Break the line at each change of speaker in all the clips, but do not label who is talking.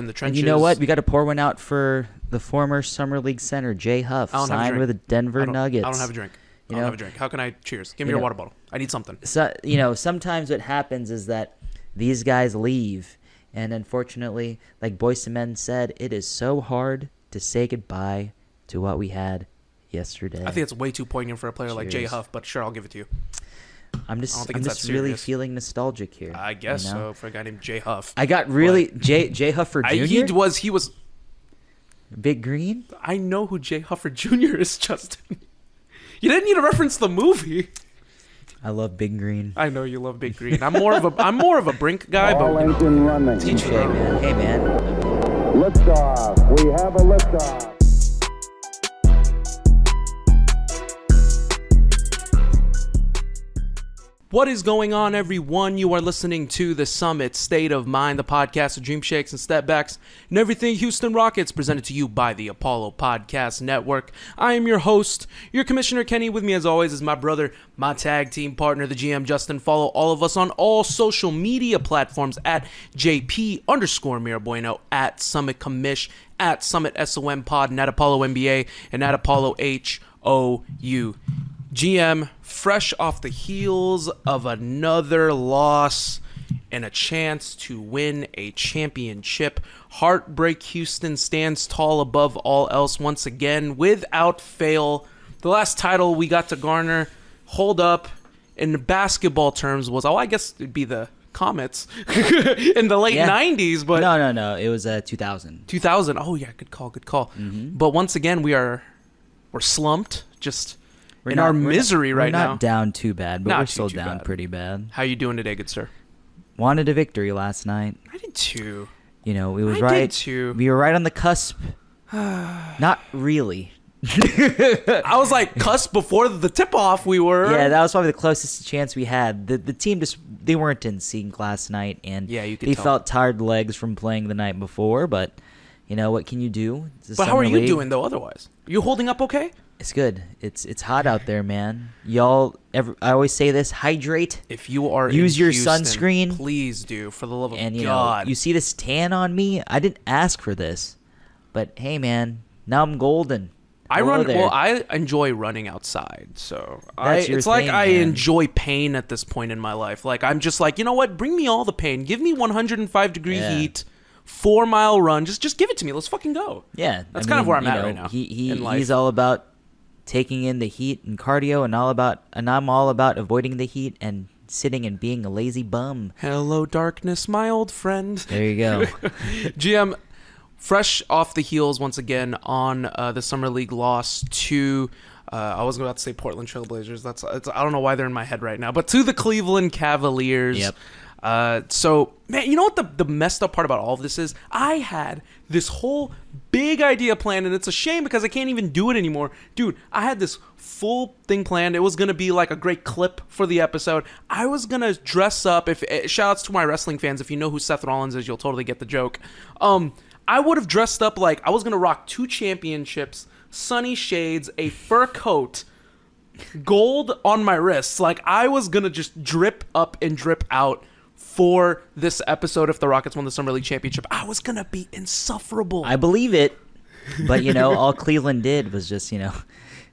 in the
And you know what? We got to pour one out for the former summer league center Jay Huff,
I don't
signed with the Denver
I don't,
Nuggets.
I don't have a drink. I
You
don't
know?
have a drink. How can I cheers? Give me
You
your
know-
water bottle. I need something.
so you know sometimes what happens is that these guys leave and unfortunately like Boyce Men said it is so hard to say goodbye to what we had yesterday
I think it's way too poignant for a player like Jay Huff, but sure, I'll give it to you.
I'm just
I don't think
i'm
it's that
just really feeling nostalgic here
I guess
you know?
so for a guy named Jay Huff.
i got really jay jay huffer
I, he was he was.
big green
I know who Jay Huffer Jr. is, Justin. You didn't need to reference the movie.
i love big green
I know you love Big Green. I'm more of a I'm more of a Brink guy,
All
but
engine running.
Teach
hey man hey man
Liftoff. We have a liftoff.
What is going on, everyone? You are listening to the Summit State of Mind, the podcast of Dream Shakes and Stepbacks, and everything Houston Rockets, presented to you by the Apollo Podcast Network. I am your host, your Commissioner Kenny. With me, as always, is my brother, my tag team partner, the GM Justin. Follow all of us on all social media platforms at JP underscore Mirabueno, at Summit Commish, at Summit SOM Pod, and at Apollo NBA, and at Apollo HOU. GM, fresh off the heels of another loss and a chance to win a championship. Heartbreak Houston stands tall above all else once again, without fail. The last title we got to garner, hold up, in basketball terms, was, oh, I guess it'd be the Comets in the late
Yeah.
90s, but
no no no it was uh 2000
2000. Oh yeah, good call, good call.
Mm-hmm.
But once again, we are we're slumped, just
We're
in
not-
our
not-
misery right now.
we're not down too bad but
Not
we're
too,
still
too
down
bad.
pretty bad
How you doing today, good sir?
wanted a victory last night
I did too.
You know, it was
I
right.
too.
We were right on the cusp. Not really.
I was like cussed before the tip off. We were.
Yeah, that was probably the closest chance we had. The the team just they weren't in sync last night, and
Yeah, you could
they
tell.
felt tired legs from playing the night before. But you know what can you do?
But how are you
league.
doing though? Otherwise, you holding up okay?
It's good. It's it's hot out there, man. Y'all, ever, I always say this: hydrate.
If you are
Use your
Houston,
sunscreen.
please do. For the love of
And you
God,
know, you see this tan on me. I didn't ask for this, but hey, man, now I'm golden.
I
Hello
run.
there.
Well, I enjoy running outside, so I, it's like I
man.
enjoy pain at this point in my life. Like I'm just like, you know what? Bring me all the pain. Give me 105 degree
Yeah.
heat, four mile run. Just just give it to me. Let's fucking go.
Yeah,
That's
I
kind of where I'm at
know,
right now
He, he he's all about taking in the heat and cardio, and all about, and I'm all about avoiding the heat and sitting and being a lazy bum.
Hello, darkness, my old friend.
There you go.
GM, fresh off the heels once again on uh, the summer league loss to. Uh, I was about to say Portland Trailblazers. That's it's, I don't know why they're in my head right now, but to the Cleveland Cavaliers.
Yep.
Uh, so man, you know what the the messed up part about all of this is? I had this whole big idea planned, and it's a shame because I can't even do it anymore, dude. I had this full thing planned. It was gonna be like a great clip for the episode. I was gonna dress up. If eh, shout outs to my wrestling fans, if you know who Seth Rollins is, you'll totally get the joke. Um, I would have dressed up like I was gonna rock two championships, sunny shades, a fur coat gold on my wrists. Like I was gonna just drip up and drip out for this episode if the Rockets won the Summer League championship. I was gonna be insufferable.
I believe it, but you know, all Cleveland did was just, you know,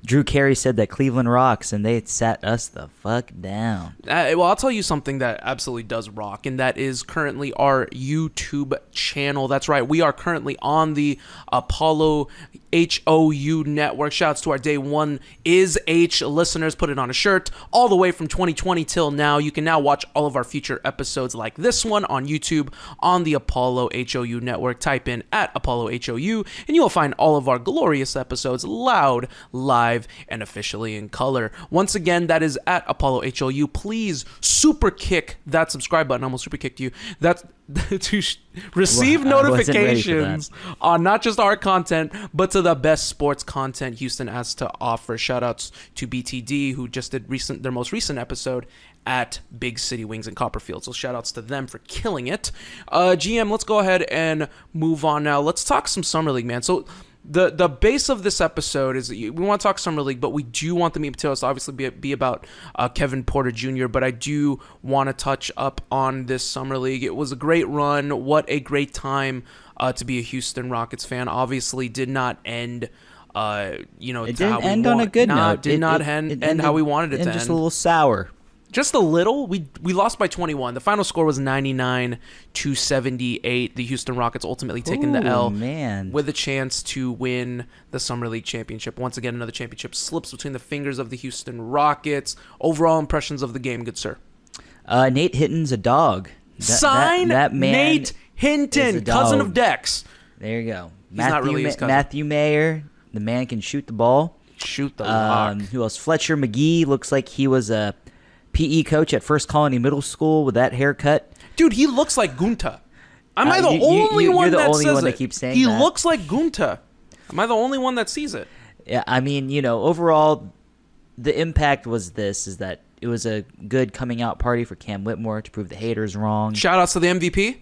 Drew Carey said that Cleveland rocks, and they sat us the fuck down.
Uh, well, I'll tell you something that absolutely does rock, and that is currently our YouTube channel. That's right, we are currently on the Apollo HOU network. Shouts to our day one is H listeners. Put it on a shirt all the way from 2020 till now. You can now watch all of our future episodes like this one on YouTube on the Apollo HOU network. Type in at Apollo HOU, and you will find all of our glorious episodes loud, live, and officially in color. Once again, that is at Apollo HOU. Please super kick that subscribe button. I almost super kicked you. That's to sh- receive
Well, I wasn't ready for that.
notifications on not just our content, but to the best sports content Houston has to offer. Shout outs to BTD, who just did recent their most recent episode at Big City Wings in Copperfield. So shout outs to them for killing it. Uh, GM, let's go ahead and move on now. Let's talk some Summer League, man. So the the base of this episode is we want to talk summer league, but we do want the meat and potatoes to obviously be, be about uh, Kevin Porter Jr. But I do want to touch up on this summer league. It was a great run. What a great time uh, to be a Houston Rockets fan. Obviously, did not end. Uh, you know,
It didn't end on a good
Nah,
note.
Did
It-
not
it-
end,
it
end how we wanted it to
just
end
a little sour.
Just a little. We we lost by 21. The final score was 99 to 78. The Houston Rockets ultimately taking the L
man.
with a chance to win the Summer League championship. Once again, another championship slips between the fingers of the Houston Rockets. Overall impressions of the game, good sir.
Uh, Nate Hinton's a dog. That- that-
Sign
that man
Nate Hinton, cousin of Dex.
There you go.
He's not really his cousin.
Matthew Mayer, the man can shoot the ball.
Shoot the.
Um, who else? Fletcher Magee looks like he was a PE coach at First Colony Middle School with that haircut.
Dude, he looks like Gunta. Am I
Uh,
the
you-
only
you-
one
the
that
only
says
one that
it?
keeps saying
he
that.
looks like Gunta. Am I the only one that sees it?
Yeah, I mean, you know, overall, the impact was this: is that it was a good coming out party for Cam Whitmore to prove the haters wrong.
Shout outs to the MVP.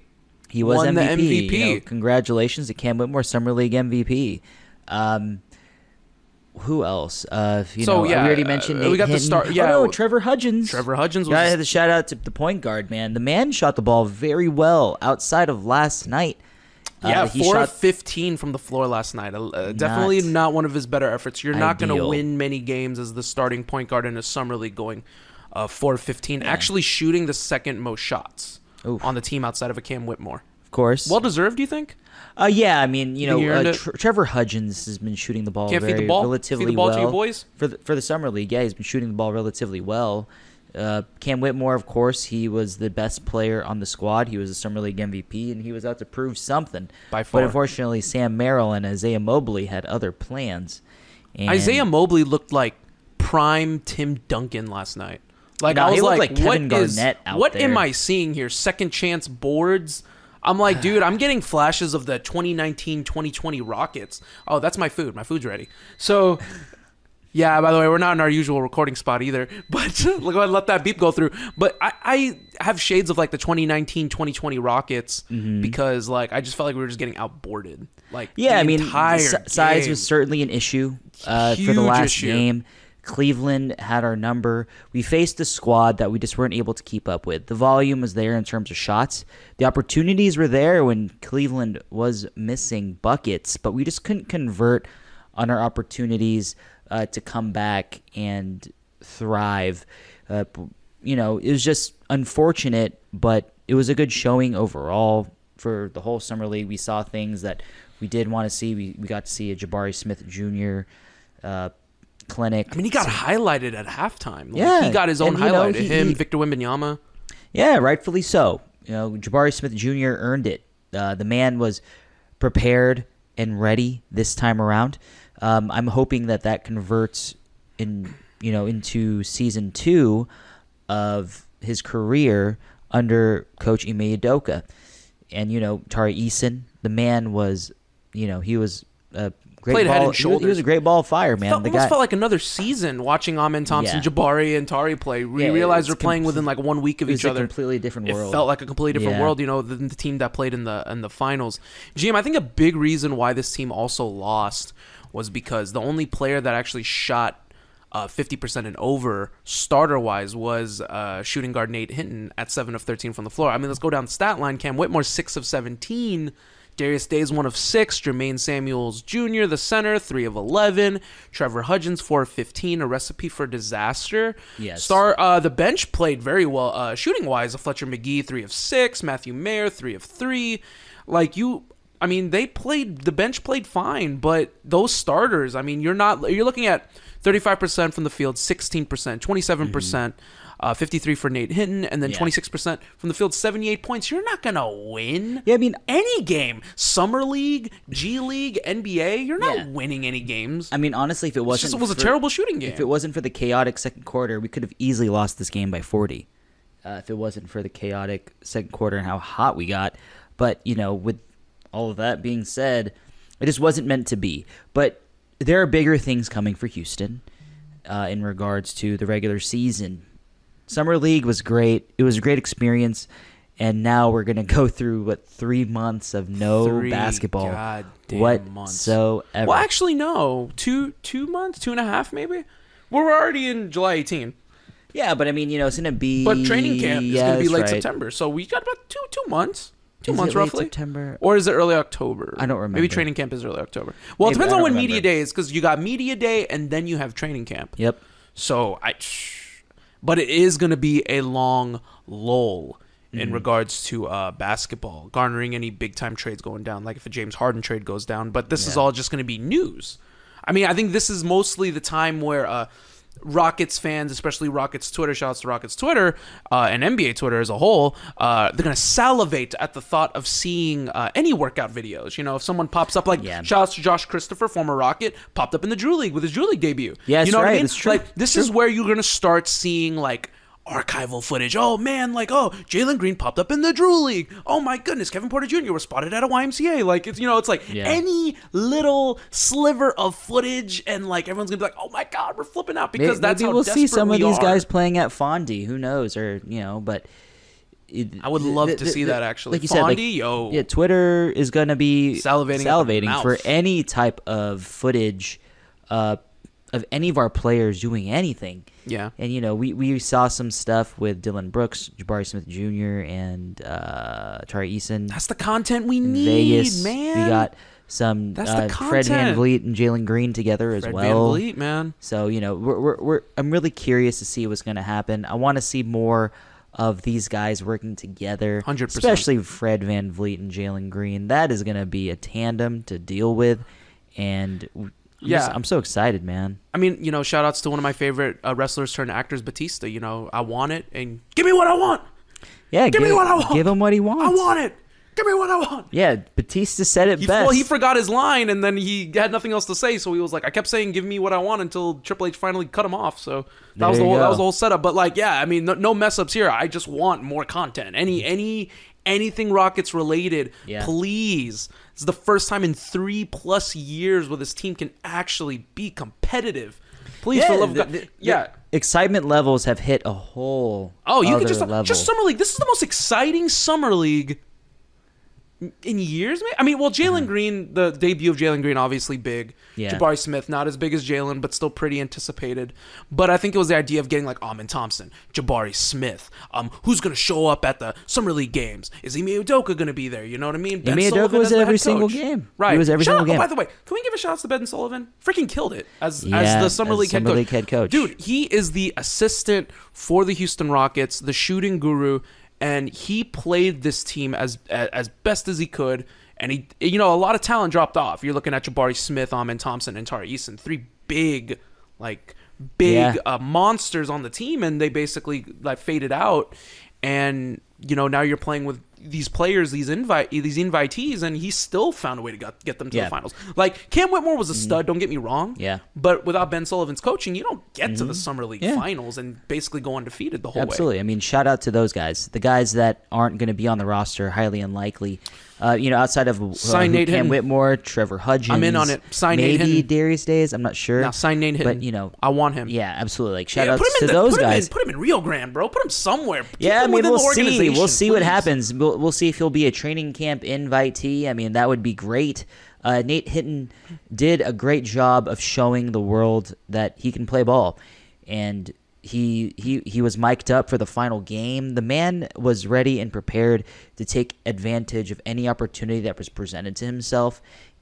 He was
won the
MVP. you know, congratulations to Cam Whitmore, Summer League MVP. Um, who else? Uh, you
So,
know,
yeah,
we already
uh,
mentioned.
we
Nate
got the
Hinton.
start-
Oh, no, Trevor Hudgins.
Trevor
Hudgins
was
have to shout out to the point guard man. The man shot the ball very well outside of last night. Uh,
Yeah,
he
four
shot
of fifteen from the floor last night. Uh, definitely
Not
not one of his better efforts. You're not going to win many games as the starting point guard in a summer league, going uh, four of fifteen. Actually, shooting the second most shots
Oof.
on the team outside of a Cam Whitmore.
of course.
Well deserved, do you think?
Uh, yeah, I mean, you know, uh. Tr- Trevor Hudgins has been shooting the ball
Can't
very
the ball? Feed
relatively
the ball to
well
boys?
for the for the summer league. Yeah, he's been shooting the ball relatively well. Uh, Cam Whitmore, of course, he was the best player on the squad. He was a summer league MVP, and he was out to prove something.
By far.
But unfortunately, Sam Merrill and Isaiah Mobley had other plans. And
Isaiah Mobley looked like prime Tim Duncan last night. Like
No,
I was like,
like Kevin
what is
Garnett out
what am. I seeing here? Second chance boards. I'm like, dude, I'm getting flashes of the 2019-2020 Rockets. Oh, that's my food. My food's ready. So, yeah. By the way, we're not in our usual recording spot either. But go ahead, and let that beep go through. But I, I have shades of like the 2019-2020 Rockets because like I just felt like we were just getting outboarded. Like
Mm-hmm. Yeah, I mean, si- size was certainly an issue uh, for the last
issue.
game. Cleveland had our number. We faced a squad that we just weren't able to keep up with. The volume was there in terms of shots. The opportunities were there when Cleveland was missing buckets, but we just couldn't convert on our opportunities uh, to come back and thrive. Uh, you know, it was just unfortunate, but it was a good showing overall for the whole summer league. We saw things that we did want to see. We, we got to see a Jabari Smith Jr. Uh, clinic.
I mean, he got highlighted at halftime. Like,
Yeah,
he got his own
and, you know,
highlight.
he-
Him,
he-
Victor Wembanyama.
Yeah, rightfully so. You know, Jabari Smith Jr. earned it. Uh, the man was prepared and ready this time around. Um, I'm hoping that that converts in, you know, into season two of his career under Coach Ime Udoka. And you know, Tari Eason, the man was, you know, he was a great
Played
ball.
head and
he was- He was, a great ball of fire, man.
Felt,
the
almost
guy,
felt like another season watching Amen Thompson,
Yeah.
Jabari, and Tari play. We
Yeah,
realized we're playing within like one week of
it was
each
a
other.
completely different world.
It felt like a completely different
Yeah.
world, you know, than the team that played in the in the finals. GM, I think a big reason why this team also lost was because the only player that actually shot uh, 50% and over starter wise was uh, shooting guard Nate Hinton at 7 of 13 from the floor. I mean, let's go down the stat line. Cam Whitmore, 6 of 17. Darius Days, 1 of 6. Jermaine Samuels Jr., the center, 3 of 11. Trevor Hudgins, 4 of 15. A recipe for disaster.
Yes.
Star, uh, the bench played very well uh, shooting wise. Fletcher Magee, 3 of 6. Matthew Mayer, 3 of 3. Like, you. I mean, they played. The bench played fine, but those starters. I mean, you're not. You're looking at 35% from the field, 16%, 27%, percent uh, 53 for Nate Hinton, and then
Yeah.
26% from the field, 78 points. You're not gonna win.
Yeah, I mean-
any game, summer league, G League, NBA. You're not
Yeah.
winning any games.
I mean, honestly, if it
It
wasn't,
just was a terrible shooting game.
If it wasn't for the chaotic second quarter, we could have easily lost this game by 40. Uh, if it wasn't for the chaotic second quarter and how hot we got. But, you know, with all of that being said, it just wasn't meant to be. But there are bigger things coming for Houston uh, in regards to the regular season. Summer League was great. It was a great experience. And now we're going to go through, what, three months of no
Three
basketball
goddamn months.
whatsoever.
Well, actually, no. Two two months, two and a half, maybe. We're already in July 18,
Yeah, but I mean, you know, it's gonna be.
but training camp is
yeah,
to be late
right.
September, so we got about two two months. two
Is
months roughly.
September.
Or is it early October?
I don't remember.
Maybe training camp is early October. Well, it depends on when media day is because you got media day and then you have training camp.
Yep.
So I, but it is going to be a long lull
Mm-hmm.
in regards to uh, basketball, garnering any big time trades going down, like if a James Harden trade goes down. But this is all just going to be news. I mean, I think this is mostly the time where. Uh, Rockets fans, especially Rockets Twitter, shouts to Rockets Twitter uh, and NBA Twitter as a whole, uh, they're gonna salivate at the thought of seeing uh, any workout videos. You know, if someone pops up like
Yeah.
shouts to Josh Christopher, former Rocket, popped up in the Drew League with his Drew League debut.
Yeah,
you know what I
right,
mean? Like this
True.
is where you're gonna start seeing like archival footage. Oh man, like oh Jalen Green popped up in the Drew League. Oh my goodness, Kevin Porter Jr. was spotted at a YMCA. Like it's you know it's like
Yeah.
any little sliver of footage and like everyone's gonna be like oh my god we're flipping out because
Maybe,
that's
maybe
how
we'll see some of these
are.
guys playing at Fonde. Who knows? Or you know, but it,
I would love
th-
to see
th-
that, actually.
Like you said, like,
Fonde, yo.
yeah, Twitter is gonna be
Salivating
salivating for any type of footage uh, of any of our players doing anything.
Yeah.
And you know, we, we saw some stuff with Dillon Brooks, Jabari Smith Jr., and uh, Tari Eason.
That's the content we need,
Vegas.
man.
We got some
That's the
uh, Fred Van
content.
Vliet and Jalen Green together as
Fred
well.
VanVleet, man.
So you know, we're, we're, we're I'm really curious to see what's going to happen. I want to see more of these guys working together,
100%.
especially Fred VanVleet and Jalen Green. That is going to be a tandem to deal with, and I'm
Yeah.
just- I'm so excited, man.
I mean, you know, shout outs to one of my favorite uh, wrestlers turned actors, Batista. You know, I want it and give me what I want.
Yeah,
Give me what I want.
Give him what he wants.
I want it. Give me what I want.
Yeah, Batista said it
He,
best.
well, he forgot his line and then he had nothing else to say, so he was like, I kept saying, "Give me what I want" until Triple H finally cut him off. So that
There
was the whole, that was the whole setup. But like, yeah, I mean, no, no mess ups here. I just want more content. Any any anything Rockets related,
Yeah.
please. It's the first time in three plus years where this team can actually be competitive. Please, for the love of God,
the-
yeah.
excitement levels have hit a whole.
Oh, you could just
level.
just summer league. This is the most exciting summer league in years. man. I mean, well, Jalen Green, the debut of Jalen Green, obviously big.
Uh-huh. Yeah.
Jabari Smith, not as big as Jalen, but still pretty anticipated. But I think it was the idea of getting like Amen Thompson, Jabari Smith. Um, who's gonna show up at the summer league games? Is Ime Udoka gonna be there? You know what I mean? Ben
Ime Udoka was at
head
every single game.
Right.
He was every
Shout
single
out-
game.
Oh, by the way, can we give a shout out to Ben Sullivan? Freaking killed it as
Yeah,
as the summer
as
league head
summer
coach.
league head coach.
Dude, he is the assistant for the Houston Rockets, the shooting guru, and he played this team as as best as he could. And he, you know, a lot of talent dropped off. You're looking at Jabari Smith, Amen Thompson, and Tari Eason, three big, like big
Yeah.
uh, monsters on the team, and they basically like faded out. And you know, now you're playing with these players, these invite, these invitees, and he still found a way to get, get them to
Yeah.
the finals. Like Cam Whitmore was a mm-hmm. stud. Don't get me wrong.
Yeah.
But without Ben Sullivan's coaching, you don't get to the mm-hmm. summer league
Yeah.
finals and basically go undefeated the whole way.
Absolutely. I mean, shout out to those guys. The guys that aren't going to be on the roster, highly unlikely. Uh, you know, outside of uh,
Sign Nate
Cam
Hinton.
Whitmore, Trevor Hudgins.
I'm in on it. Sign Nate
maybe
Hinton.
Darius Days. I'm not sure.
Now sign Nate Hinton.
But you know,
I want him.
yeah, absolutely. Like shout
Yeah,
outs
put him
to
in the,
those
put Him
guys.
in, put him in Rio Grande, bro. Put him somewhere. Keep
Yeah, I
him
mean,
within
we'll
the
see.
organization,
We'll see what
please.
happens. We'll, we'll see if he'll be a training camp invitee. I mean, that would be great. Uh, Nate Hinton did a great job of showing the world that he can play ball, and he he he was mic'd up for the final game. The man was ready and prepared to take advantage of any opportunity that was presented to himself.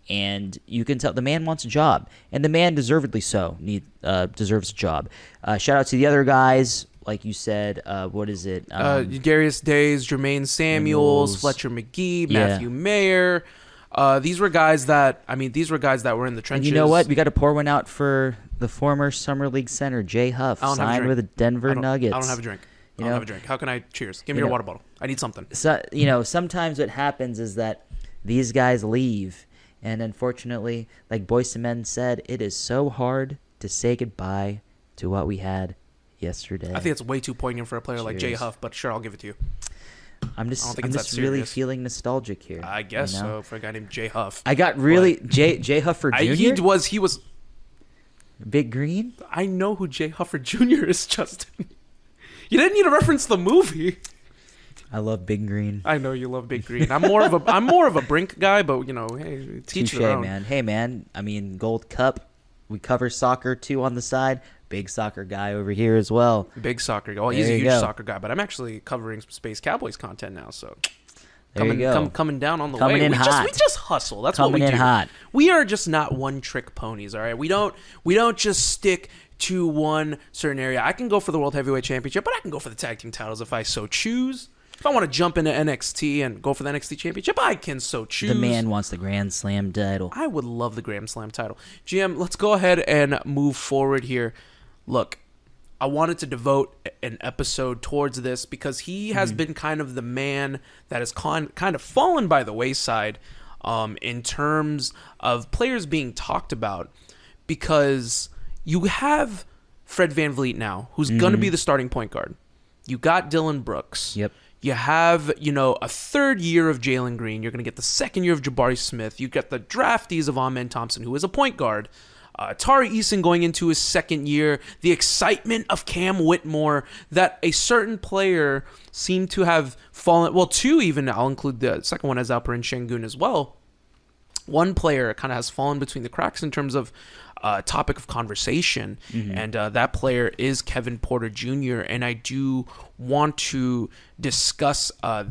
And you can tell the man wants a job, and the man deservedly so need uh, deserves a job. Uh, shout out to the other guys, like you said. Uh, what is it?
Uh,
Um,
Darius Days, Jermaine Samuels,
Samuels.
Fletcher Magee,
Yeah.
Matthew Mayer. Uh, these were guys that I mean, these were guys that were in the trenches.
And you know what? We got to pour one out for the former summer league center Jay Huff,
I don't have a
signed with the Denver
I
Nuggets.
I don't have a drink. I
You
don't
know?
have a drink. How can I cheers? Give me
You
your
know-
water bottle. I need something.
So you know, sometimes what happens is that these guys leave, and unfortunately, like Boyce Men said, it is so hard to say goodbye to what we had yesterday.
I think it's way too poignant for a player like Jay Huff, but sure, I'll give it to you.
I'm just, I'm just really feeling nostalgic here.
I guess
you know?
so for a guy named Jay Huff.
I got really Jay Jay Huffer Jr.
I, he was he was.
Big Green.
I know who Jay Huffer Jr. is, Justin. You didn't need to reference the movie.
I love Big Green.
I know you love Big Green. I'm more of a I'm more of a Brink guy, but you know, hey, teach
Touche,
their own.
man. Hey, man. I mean, Gold Cup. We cover soccer too on the side. Big soccer guy over here as well.
Big soccer guy. Oh, he's a huge
go.
soccer guy, but I'm actually covering Space Cowboys content now. So
There you
coming,
go.
come- coming down on the
Coming
way.
in
we just we just hustle. That's
Coming
what we
in
do.
hot.
We are just not one trick ponies. All right. We don't we don't just stick to one certain area. I can go for the world heavyweight championship, but I can go for the tag team titles if I so choose. If I want to jump into NXT and go for the NXT championship, I can so choose.
The man wants the Grand Slam title.
I would love the Grand Slam title. GM, let's go ahead and move forward here. Look, I wanted to devote an episode towards this because he has been kind of the man that has con- kind of fallen by the wayside um, in terms of players being talked about because you have Fred VanVleet now, who's going to be the starting point guard. You got Dillon Brooks.
Yep.
You have, you know, a third year of Jalen Green. You're going to get the second year of Jabari Smith. You get the draftees of Amen Thompson, who is a point guard. Uh, Tari Eason going into his second year. The excitement of Cam Whitmore that a certain player seemed to have fallen. Well, two even. I'll include the second one as Alperen Sengun as well one player kind of has fallen between the cracks in terms of uh, topic of conversation, and uh, that player is Kevin Porter Jr. And I do want to discuss. Uh,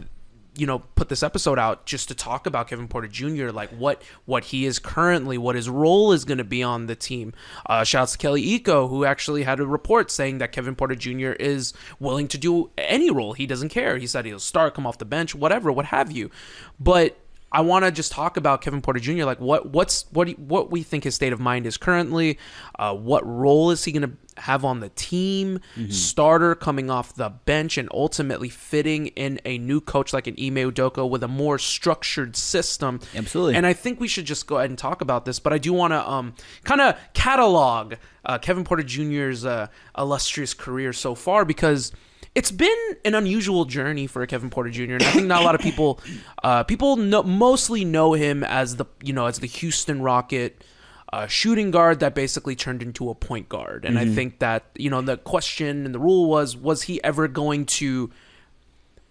you know, put this episode out just to talk about Kevin Porter Jr. Like what what he is currently, what his role is going to be on the team. Uh, shouts to Kelly Iko, who actually had a report saying that Kevin Porter Jr. is willing to do any role. He doesn't care. He said he'll start, come off the bench, whatever, what have you. But I want to just talk about Kevin Porter Jr. Like what what's what he, what we think his state of mind is currently. Uh, what role is he going to have on the team? Starter coming off the bench and ultimately fitting in a new coach like an Ime Udoka with a more structured system.
Absolutely.
And I think we should just go ahead and talk about this. But I do want to um, kind of catalog uh, Kevin Porter Jr.'s uh, illustrious career so far because it's been an unusual journey for Kevin Porter Jr. And I think not a lot of people, uh, people know, mostly know him as the you know as the Houston Rocket uh, shooting guard that basically turned into a point guard. And I think that you know the question and the rule was was he ever going to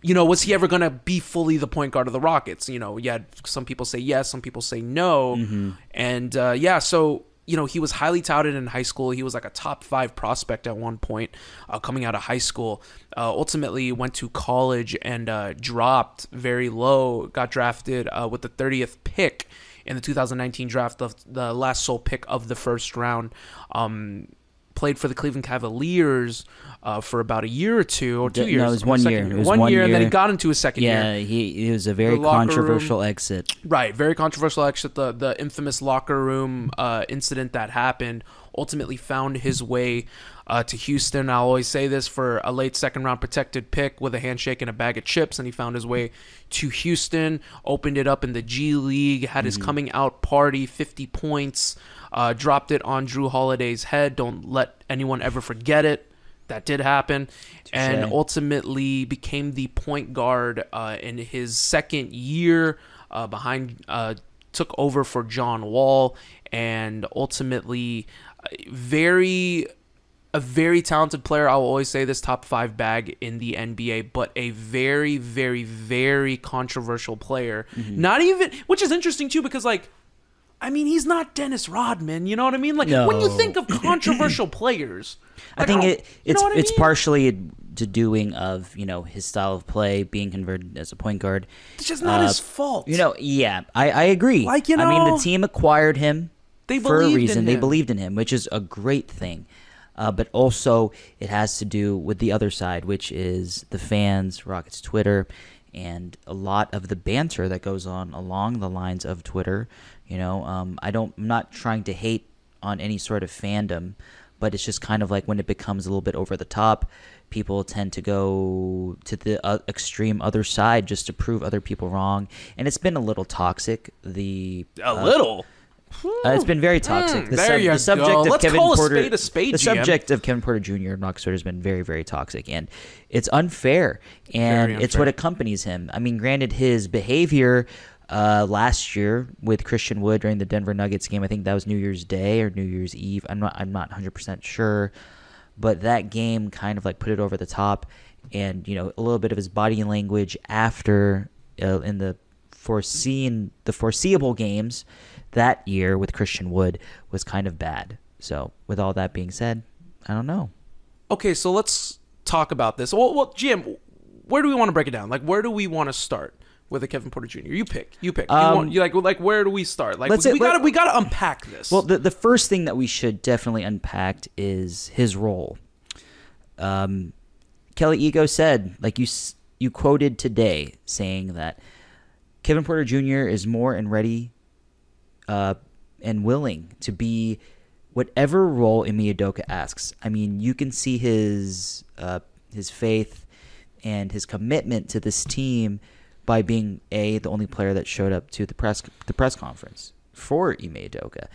you know, was he ever going to be fully the point guard of the Rockets? You know, yeah, some people say yes, some people say no. And uh, yeah, so, you know, he was highly touted in high school. He was like a top five prospect at one point uh, coming out of high school. Uh, ultimately, went to college and uh, dropped very low, got drafted uh, with the 30th pick in the 2019 draft, the, last sole pick of the first round. Um, played for the Cleveland Cavaliers uh, for about a year or two, or two
No,
years.
it was one
second
year. It was
one,
one
year, and then he got into his second
Yeah,
year.
he it was a very
locker room-
controversial exit.
Right, very controversial. exit. the the infamous locker room uh, incident that happened ultimately found his way uh, to Houston. I'll always say this for a late second round protected pick with a handshake and a bag of chips, and he found his way to Houston. Opened it up in the G League, had his coming out party, fifty points, uh, dropped it on Jrue Holiday's head. Don't let anyone ever forget it. That did happen, and ultimately became the point guard uh, in his second year uh, behind. Uh, took over for John Wall, and ultimately, uh, very a very talented player. I will always say this top five bag in the NBA, but a very, very, very controversial player.
Mm-hmm.
Not even, which is interesting too, because like. I mean, he's not Dennis Rodman. You know what I mean? Like when you think of controversial players,
I think it
you know
it's
I
it's
mean?
partially to doing of you know his style of play being converted as a point guard.
It's just not
Uh,
his fault.
You know, yeah, I, I agree.
Like, you know,
I mean, the team acquired him
they
for a reason. They believed in him, which is a great thing. Uh, but also, it has to do with the other side, which is the fans, Rockets Twitter, and a lot of the banter that goes on along the lines of Twitter. You know, um, I don't. I'm not trying to hate on any sort of fandom, but it's just kind of like when it becomes a little bit over the top. People tend to go to the uh, extreme other side just to prove other people wrong, and it's been a little toxic. The
a
uh,
little.
uh, it's been very toxic.
Mm,
the,
there you
the subject
go.
of
Let's
Kevin
call a spade a spade,
the
GM.
subject of Kevin Porter Jr. and Rockstar has been very, very toxic, and it's unfair, and
Very
it's what accompanies him. I mean, granted, his behavior uh, last year with Christian Wood during the Denver Nuggets game, I think that was New Year's Day or New Year's Eve. I'm not, I'm not 100 percent sure, but that game kind of like put it over the top, and you know, a little bit of his body language after uh, in the foreseen the foreseeable games that year with Christian Wood was kind of bad. So, with all that being said, I don't know.
Okay, so let's talk about this. Well, well, Jim, where do we want to break it down? Like, where do we want to start? With a Kevin Porter Jr.? You pick. You pick.
Um,
you want, like like where do we start? Like we,
say-
we gotta we gotta unpack this.
Well, the the first thing that we should definitely unpack is his role. Um, Kelly Iko said, like you you quoted today, saying that Kevin Porter Jr. is more and ready, uh, and willing to be whatever role Ime Udoka asks. I mean, you can see his uh, his faith and his commitment to this team by being a the only player that showed up to the press the press conference for Ime Udoka.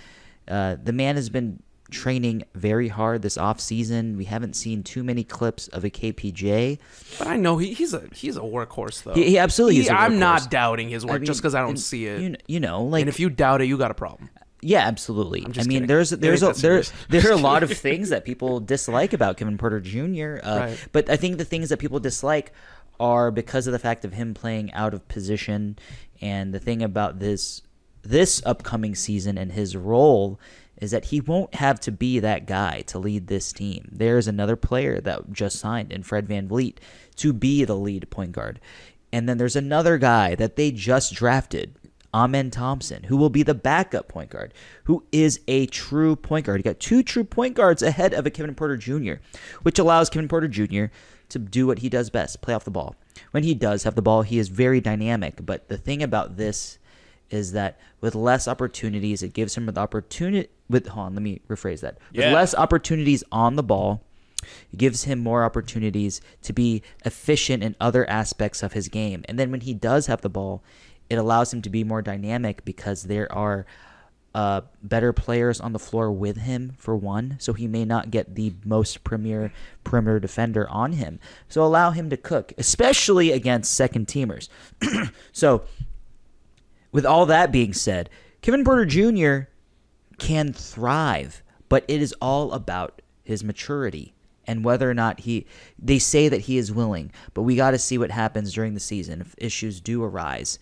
Uh, the man has been training very hard this off season. We haven't seen too many clips of a KPJ.
but I know he, he's a he's a workhorse though.
He, he absolutely is.
He- I'm not doubting his work
I
just because I don't
and
see it.
You, you know, like
and if you doubt it, you got a problem.
Yeah, absolutely. I mean,
kidding.
there's there's a, there there are a lot of things that people dislike about Kevin Porter Jr. Uh,
Right.
But I think the things that people dislike are because of the fact of him playing out of position, and the thing about this this upcoming season and his role is that he won't have to be that guy to lead this team. There's another player that just signed in Fred VanVleet to be the lead point guard. And then there's another guy that they just drafted, Amen Thompson, who will be the backup point guard, who is a true point guard. You got two true point guards ahead of a Kevin Porter Jr., which allows Kevin Porter Jr. to do what he does best, play off the ball. When he does have the ball, he is very dynamic. But the thing about this is that with less opportunities, it gives him the opportunity. With hold on, let me rephrase that. With less opportunities on the ball, it gives him more opportunities to be efficient in other aspects of his game. And then when he does have the ball, it allows him to be more dynamic because there are uh, better players on the floor with him, for one. So he may not get the most premier perimeter defender on him. So allow him to cook, especially against second teamers. so, with all that being said, Kevin Porter Jr. can thrive, but it is all about his maturity and whether or not he they say that he is willing but we got to see what happens during the season if issues do arise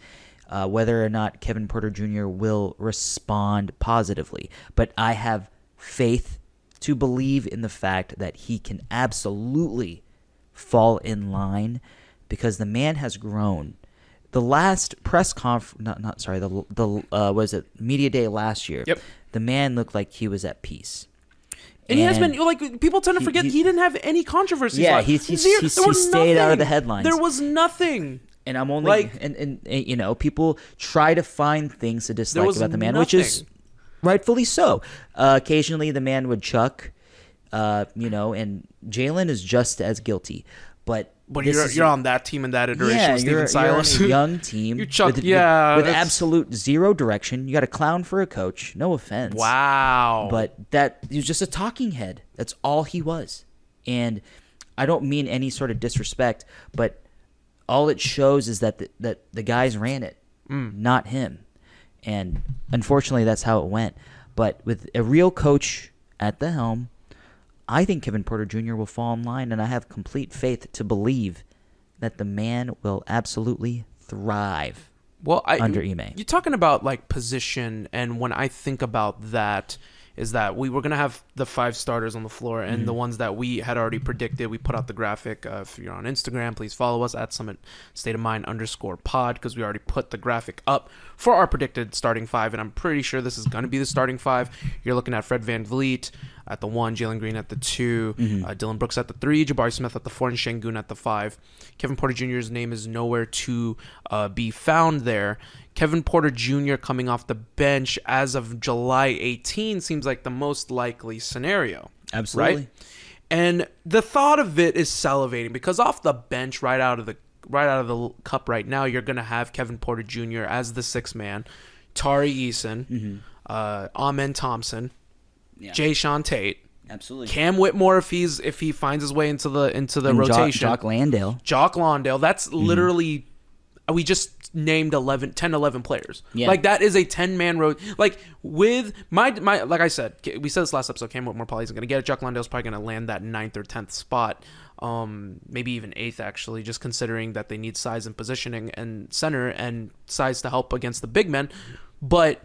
uh, whether or not kevin porter jr will respond positively but i have faith to believe in the fact that he can absolutely fall in line because the man has grown the last press conf not not sorry the the uh, was it media day last year
Yep.
the man looked like he was at peace
And, he has been like people tend to
he-
forget
he-
he, didn't have any controversies.
Yeah, he's- he's-
there
he
was
stayed out of the
nothing.
headlines.
There was nothing.
And I'm only
Like-
and, and, and, you know people try to find things to dislike about the man, which is rightfully so. Uh, occasionally, the man would chuck, uh, you know, and Jalen is just as guilty. But
But you're
is-
you're on that team in that iteration
yeah,
with
you're,
Stephen
you're on
Silas.
a young team.
You chuck-
with,
yeah,
with, with absolute zero direction. You got a clown for a coach. No offense.
wow.
But that he was just a talking head. That's all he was. And I don't mean any sort of disrespect, but all it shows is that the, that the guys ran it,
Mm.
not him. And unfortunately, that's how it went. But with a real coach at the helm, I think Kevin Porter Jr. will fall in line, and I have complete faith to believe that the man will absolutely thrive.
well, I,
under Ime.
You're talking about like position, and when I think about that, is that we were gonna have the five starters on the floor, and the
Mm-hmm.
ones that we had already predicted. We put out the graphic. Uh, if you're on Instagram, please follow us at Summit State of Mind underscore Pod because we already put the graphic up for our predicted starting five, and I'm pretty sure this is gonna be the starting five. You're looking at Fred VanVleet at the one, Jalen Green at the 2
Mm-hmm.
uh, Dillon Brooks at the three, Jabari Smith at the four, and Sengun at the five. Kevin Porter Jr.'s name is nowhere to uh, be found there. Kevin Porter Jr. coming off the bench as of July 18 seems like the most likely scenario.
Absolutely.
Right? And the thought of it is salivating because off the bench, right out of the right out of the cup right now, you're gonna have Kevin Porter Jr. as the sixth man, Tari Eason, uh, Amen Thompson,
Yeah.
Jae'Sean Tate,
Absolutely.
Cam Whitmore if he's if he finds his way into the into the
And
rotation.
Jock Landale.
Jock Landale. That's literally we just named 11 10 11 players.
Yeah.
Like that is a 10 man road like with my my like I said, we said this last episode Cam Whitmore probably isn't going to get it. Jock Landale's probably going to land that ninth or 10th spot. Um maybe even 8th actually just considering that they need size and positioning and center and size to help against the big men. But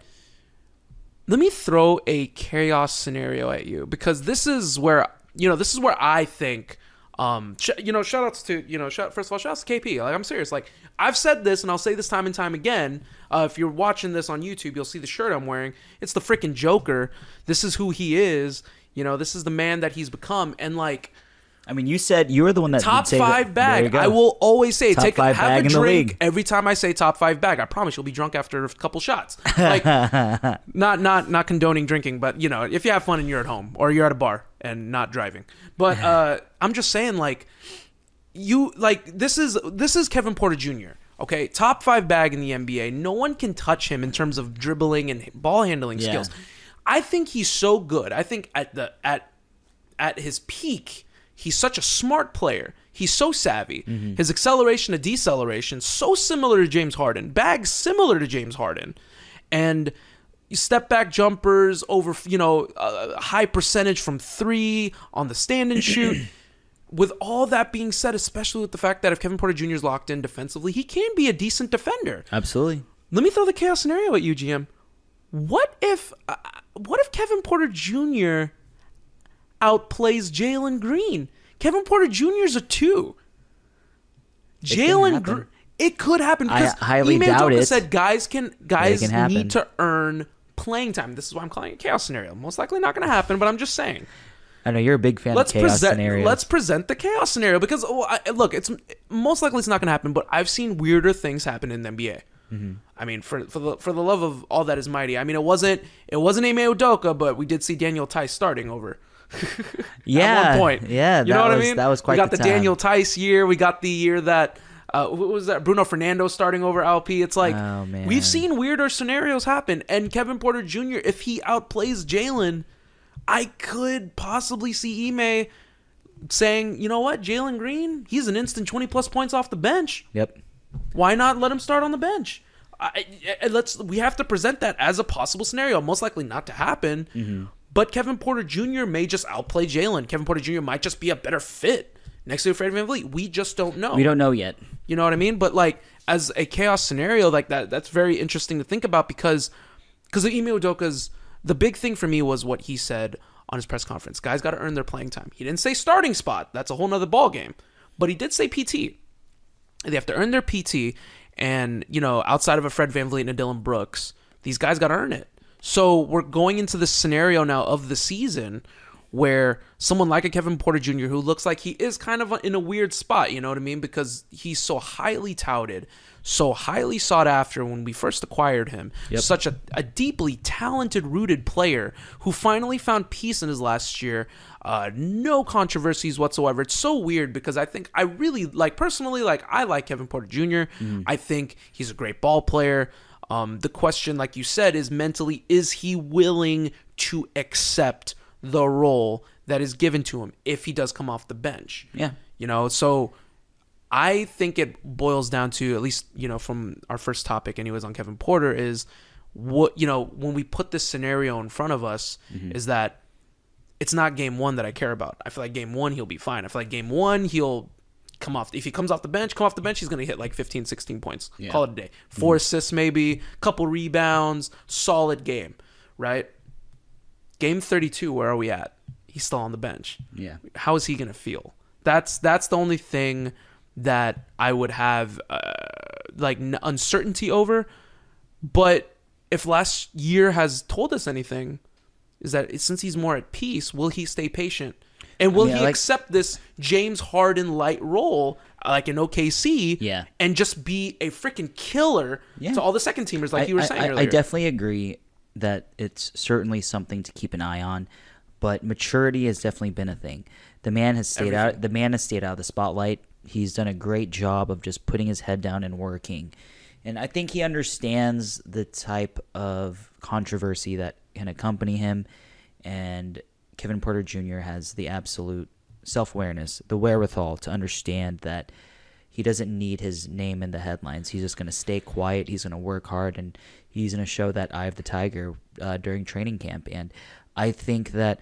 let me throw a chaos scenario at you because this is where you know this is where I think Um, sh- you know, shout outs to you know, shout, first of all, shout outs to KP. Like I'm serious. Like I've said this, and I'll say this time and time again. Uh, if you're watching this on YouTube, you'll see the shirt I'm wearing. It's the freaking Joker. This is who he is. You know, this is the man that he's become, and like
I mean, you said you were the one that
top
say that-
five bag. I will always say
Top
take
five
have
bag
a drink every time I say top five bag. I promise you'll be drunk after a couple shots. Like not not not condoning drinking, but you know if you have fun and you're at home or you're at a bar and not driving. But uh, I'm just saying like you like this is this is Kevin Porter Jr. Okay, top five bag in the NBA. No one can touch him in terms of dribbling and ball handling
Yeah.
skills. I think he's so good. I think at the at at his peak, he's such a smart player. He's so savvy.
Mm-hmm.
His acceleration to deceleration so similar to James Harden. Bags similar to James Harden, and step back jumpers over you know a high percentage from three on the stand and shoot. with all that being said, especially with the fact that if Kevin Porter Jr. is locked in defensively, he can be a decent defender.
Absolutely.
Let me throw the chaos scenario at you, GM. What if uh, what if Kevin Porter Jr. outplays Jalen Green? Kevin Porter Jr. is a two. Jalen. Green. It could happen
I
because
highly
Ime
doubt
Udoka
it.
said guys can guys
can
need to earn playing time. This is why I'm calling it chaos scenario. Most likely not going to happen, but I'm just saying
I know you're a big fan
let's
of chaos
present
scenarios.
let's present the chaos scenario because oh, I, look it's most likely it's not going to happen but i've seen weirder things happen in the nba
Mm-hmm.
i mean for for the for the love of all that is mighty i mean it wasn't it wasn't Ime Udoka but we did see Daniel Theis starting over
yeah,
at one point
Yeah,
you know what
was,
i mean
That was quite
we got
the,
the. Daniel Theis year we got the year that uh, what was that? Bruno Fernando starting over LP. It's like
Oh,
we've seen weirder scenarios happen, and Kevin Porter Jr. If he outplays Jalen, I could possibly see Ime saying, you know what, Jalen Green, he's an instant 20 plus points off the bench.
Yep.
Why not let him start on the bench? I, I- let's we have to present that as a possible scenario. Most likely not to happen.
Mm-hmm.
But Kevin Porter Jr. may just outplay Jalen. Kevin Porter Jr. might just be a better fit next to Fred VanVleet. We just don't know.
We don't know yet.
You know what I mean? But like as a chaos scenario like that, that's very interesting to think about because because the Ime Udoka's the big thing for me was what he said on his press conference. Guys got to earn their playing time. He didn't say starting spot. That's a whole nother ball game. But he did say PT. They have to earn their PT, and you know, outside of a Fred VanVleet and a Dillon Brooks, these guys got to earn it. So we're going into this scenario now of the season where someone like a Kevin Porter Jr., who looks like he is kind of in a weird spot, you know what I mean? Because he's so highly touted, so highly sought after when we first acquired him. Such a, a deeply talented, rooted player who finally found peace in his last year. Uh, no controversies whatsoever. It's so weird because I think I really like personally like I like Kevin Porter junior I think he's a great ball player. Um, the question, like you said, is mentally is he willing to accept the role that is given to him if he does come off the bench?
Yeah.
You know, so I think it boils down to at least you know from our first topic, anyways, on Kevin Porter is what you know when we put this scenario in front of us is that it's not game one that I care about. I feel like game one he'll be fine. I feel like game one he'll come off if he comes off the bench, come off the bench, he's gonna hit like 15, 16 points. Call it a day. 4 assists maybe, couple rebounds, solid game, right? Game thirty two, where are we at? He's still on the bench
Yeah.
how is he going to feel? That's that's the only thing that I would have uh, like n- uncertainty over. But if last year has told us anything, is that since he's more at peace, will he stay patient? And will
Yeah,
he
like-
accept this James Harden light role like in OKC
Yeah.
and just be a freaking killer
Yeah.
to all the second teamers like you were
I,
saying
I,
earlier?
I definitely agree that it's certainly something to keep an eye on, but maturity has definitely been a thing. The man has stayed out. The man has stayed out of the spotlight. He's done a great job of just putting his head down and working, and I think he understands the type of controversy that can accompany him. And Kevin Porter Jr. has the absolute self awareness, the wherewithal to understand that he doesn't need his name in the headlines. He's just going to stay quiet. He's going to work hard, and he's going to show that eye of the tiger uh, during training camp. And I think that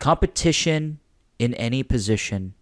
competition in any position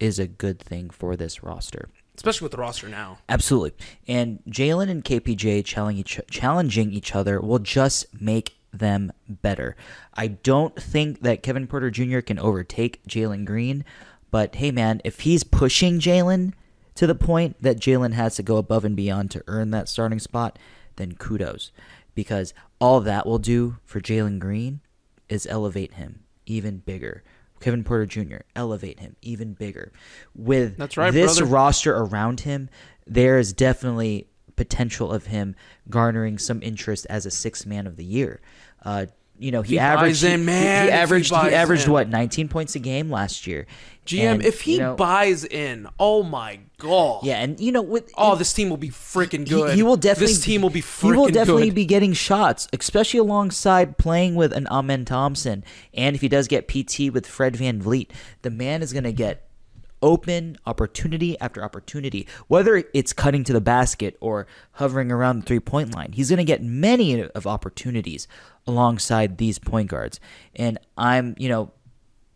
is a good thing for this roster.
Especially with the roster now.
Absolutely. And Jalen and KPJ challenging each, challenging each other will just make them better. I don't think that Kevin Porter Jr. can overtake Jalen Green, But hey, man, if he's pushing Jalen to the point that Jalen has to go above and beyond to earn that starting spot, then kudos. Because all that will do for Jalen Green is elevate him even bigger. Kevin Porter Jr., elevate him even bigger. With
That's right,
this
brother.
roster around him, there is definitely potential of him garnering some interest as a sixth man of the year. Uh, you know, he,
He buys
averaged
in,
he-
man,
He,
he
averaged he,
buys
averaged
in.
what 19 points a game last year.
GM,
And,
if he
you know,
buys in, oh my god.
yeah, and you know with
Oh, this team will be freaking good.
He, will definitely.
This team will be freaking
He will definitely
good.
be getting shots, especially alongside playing with an Amen Thompson. And if he does get PT with Fred VanVleet, the man is going to get open opportunity after opportunity. Whether it's cutting to the basket or hovering around the three point line, he's going to get many of opportunities alongside these point guards. And I'm, you know,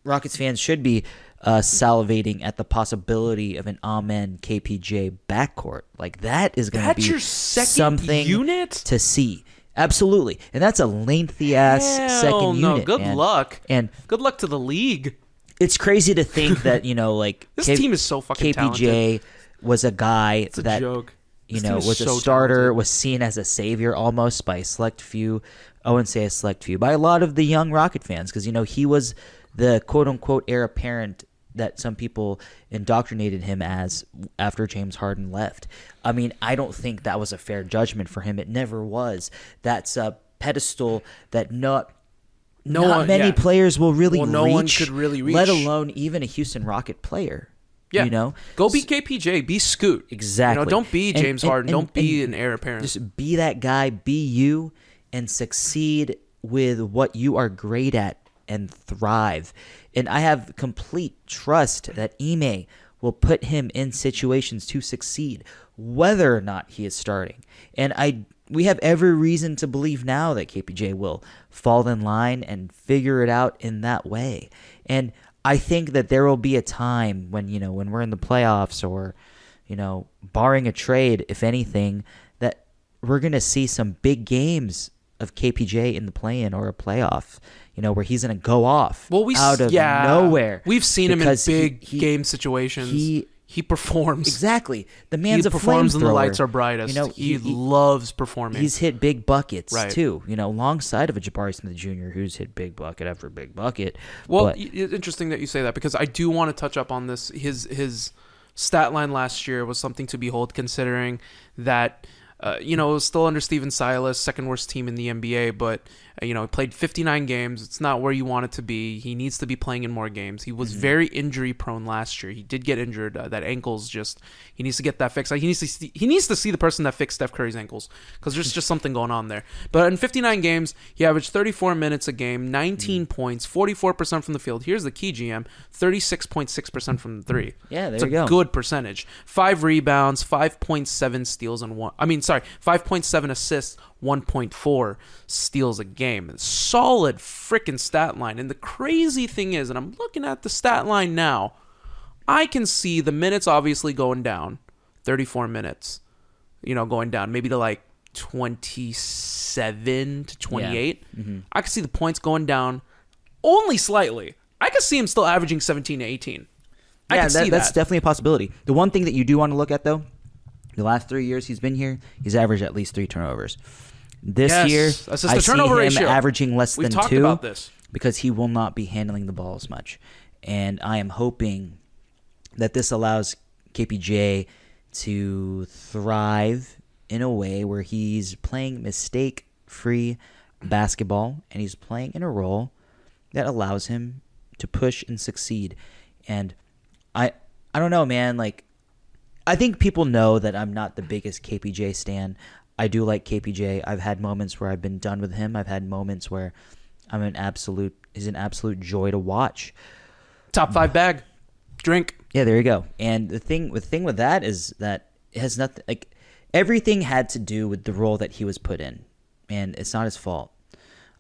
Rockets fans should be uh, salivating at the possibility of an Amen KPJ backcourt. Like that is going to be
your second
something
unit?
to see. Absolutely, and that's a lengthy ass
Hell
second
no.
unit.
Good
man.
luck.
And
Good luck to the league.
It's crazy to think that you know, like
This team is so fucking
KPJ was a guy
a
that
joke.
you know was a starter,
talented.
was seen as a savior almost by a select few. I wouldn't say a select few, by a lot of the young Rocket fans, because you know he was the quote unquote heir apparent that some people indoctrinated him as after James Harden left. I mean, I don't think that was a fair judgment for him. It never was. That's a pedestal that not
No
not
one-
many
yeah.
players will really
Well, no
reach,
one could really
let alone even a Houston Rocket player.
Yeah.
You know,
Go be KPJ. Be Scoot.
Exactly.
You know, don't be James
and-
Harden.
and-
don't be an heir apparent.
Just be that guy, be you, and succeed with what you are great at and thrive. And I have complete trust that Ime will put him in situations to succeed, whether or not he is starting. And I we have every reason to believe now that KPJ will fall in line and figure it out in that way. And I think that there will be a time when, you know, when we're in the playoffs or, you know, barring a trade, if anything, that we're going to see some big games of KPJ in the play-in or a playoff, you know, where he's going to go off
well, we,
out of
yeah,
nowhere.
We've seen him in
because he-
big
he-
game situations.
he-
he performs.
Exactly. The man's
he
a
performs when the lights are brightest.
You know,
he, loves performing.
He's hit big buckets
Right.
too, you know, alongside of a Jabari Smith Jr. who's hit big bucket after big bucket.
Well,
but,
it's interesting that you say that because I do want to touch up on this. His his stat line last year was something to behold, considering that uh, you know it was still under Stephen Silas, second worst team in the NBA, but you know he played 59 games. It's not where you want it to be. He needs to be playing in more games. He was mm-hmm. very injury prone last year. He did get injured. Uh, that ankle's just he needs to get that fixed. Like, he needs to see, he needs to see the person that fixed Steph Curry's ankles because there's just something going on there. But in 59 games, he averaged 34 minutes a game, 19 mm-hmm. points, 44% from the field. Here's the key GM, 36.6% from the three. Mm-hmm.
Yeah, there
it's
you
a
go.
good percentage. 5 rebounds, 5.7 steals and one I mean, sorry, 5.7 assists, 1.4 steals a game. Solid freaking stat line. And the crazy thing is, and I'm looking at the stat line now, I can see the minutes obviously going down, 34 minutes, you know, going down maybe to like 27 to 28.
Mm-hmm.
I can see the points going down only slightly. I can see him still averaging 17 to 18. I
yeah,
can
that,
see
that's definitely a possibility. The one thing that you do want to look at though, the last three years he's been here, he's averaged at least three turnovers. This
Yes,
year, I see him
ratio.
averaging less
We've
than two
about this.
because he will not be handling the ball as much. And I am hoping that this allows KPJ to thrive in a way where he's playing mistake free basketball and he's playing in a role that allows him to push and succeed. And I I don't know, man, like I think people know that I'm not the biggest KPJ stan. I do like KPJ. I've had moments where I've been done with him. I've had moments where I'm an absolute is an absolute joy to watch.
Top five bag. Drink.
Yeah, there you go. And the thing the thing with that is that it has nothing like everything had to do with the role that he was put in, and it's not his fault.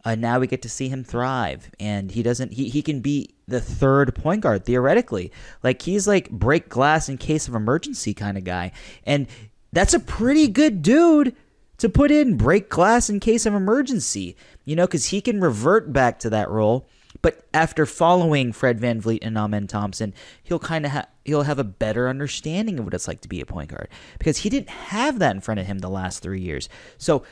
Uh, now we get to see him thrive, and he doesn't. He, he can be the third point guard theoretically. Like he's like break glass in case of emergency kind of guy, and that's a pretty good dude to put in break glass in case of emergency. You know, because he can revert back to that role But after following Fred VanVleet and Amen Thompson, he'll kind of ha- he'll have a better understanding of what it's like to be a point guard because he didn't have that in front of him the last three years. So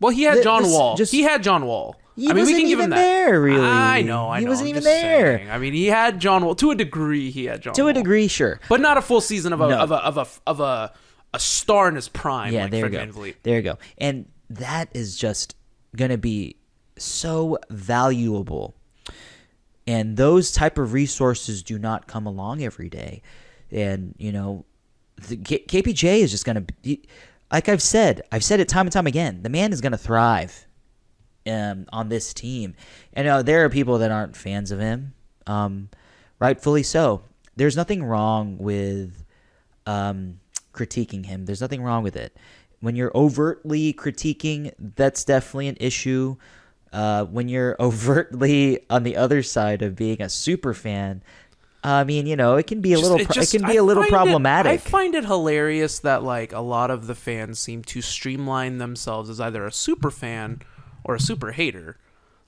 Well, he had
Th-
John
this
Wall.
just-
he had John Wall.
He
I mean, we
wasn't
can give
even
him that.
there, really.
I know. I know.
He
know.
wasn't
I'm
even there.
saying. I mean, he had John Wall to a degree. He had John Wall.
to
Wall.
a degree, sure.
but not a full season of a
No.
of a of a of a, a star in his prime.
Yeah,
like
there you go. There you go. And that is just going to be so valuable. And those type of resources do not come along every day. And, you know, the K- KPJ is just going to be like I've said, I've said it time and time again. The man is going to thrive um, on this team. And uh, there are people that aren't fans of him, um, rightfully so. There's nothing wrong with um, critiquing him. There's nothing wrong with it. When you're overtly critiquing, that's definitely an issue. Uh, when you're overtly on the other side of being a super fan, I mean, you know, it can be a
Just-
little,
it just-
it can be
I
a little
find it-
problematic.
I find it hilarious that like a lot of the fans seem to streamline themselves as either a super fan or a super hater.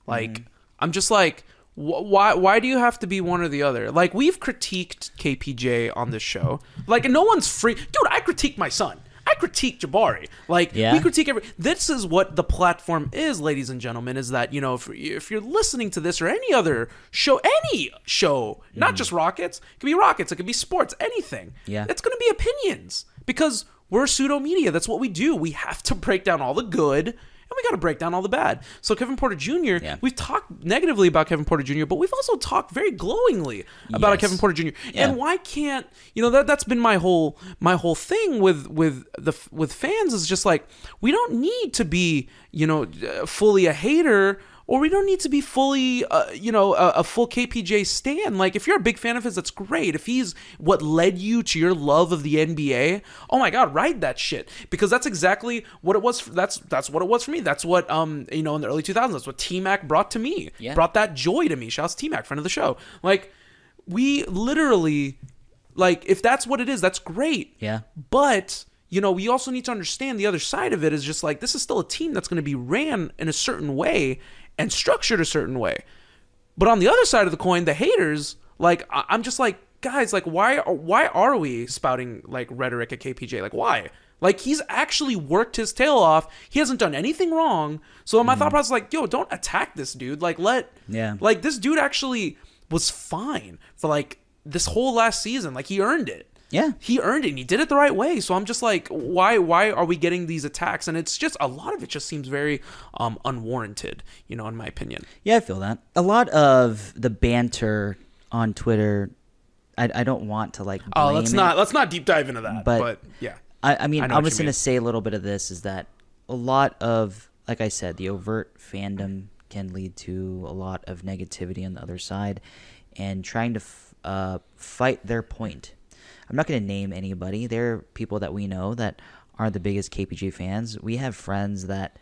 Like
Mm-hmm.
I'm just like why why do you have to be one or the other? Like we've critiqued KPJ on this show. Like no one's free. Dude, I critique my son. Critique Jabari. Like
Yeah.
we critique every. This is what the platform is, ladies and gentlemen. Is that you know if if you're listening to this or any other show, any show, not mm-hmm. just Rockets, it could be Rockets, it could be sports, anything.
Yeah.
it's going to be opinions because we're pseudo media. That's what we do. We have to break down all the good. And we got to break down all the bad. So Kevin Porter Jr.
Yeah.
We've talked negatively about Kevin Porter Jr., but we've also talked very glowingly about
Yes.
Kevin Porter Jr.
Yeah.
And why can't you know that that's been my whole my whole thing with with the with fans is just like we don't need to be you know uh, fully a hater or we don't need to be fully uh, you know a, a full KPJ stan. Like if you're a big fan of his that's great. If he's what led you to your love of the NBA oh my god ride that shit. Because that's exactly what it was for, that's that's what it was for me. That's what um you know in the early 2000s that's what T-Mac brought to me.
Yeah.
brought that joy to me. Shouts to T-Mac friend of the show. Like we literally like if that's what it is that's great.
Yeah.
but you know we also need to understand the other side of it is just like this is still a team that's going to be ran in a certain way and structured a certain way. But on the other side of the coin the haters like i'm just like guys like why are, why are we spouting like rhetoric at kpj like why? Like he's actually worked his tail off. He hasn't done anything wrong. So my thought mm. process is like yo don't attack this dude. Like let
Yeah.
like this dude actually was fine for like this whole last season. Like he earned it.
Yeah.
He earned it and he did it the right way. So I'm just like, why why are we getting these attacks? And it's just a lot of it just seems very um unwarranted, you know, in my opinion.
Yeah, I feel that. A lot of the banter on Twitter, I, I don't want to like.
Oh, let's
it.
not let's not deep dive into that.
But-
But, yeah.
I, I mean,
I know
I'm
what
just
you
going
mean.
to say a little bit of this is that a lot of, like I said, the overt fandom can lead to a lot of negativity on the other side and trying to f- uh, fight their point. I'm not going to name anybody. There are people that we know that aren't the biggest KPJ fans. We have friends that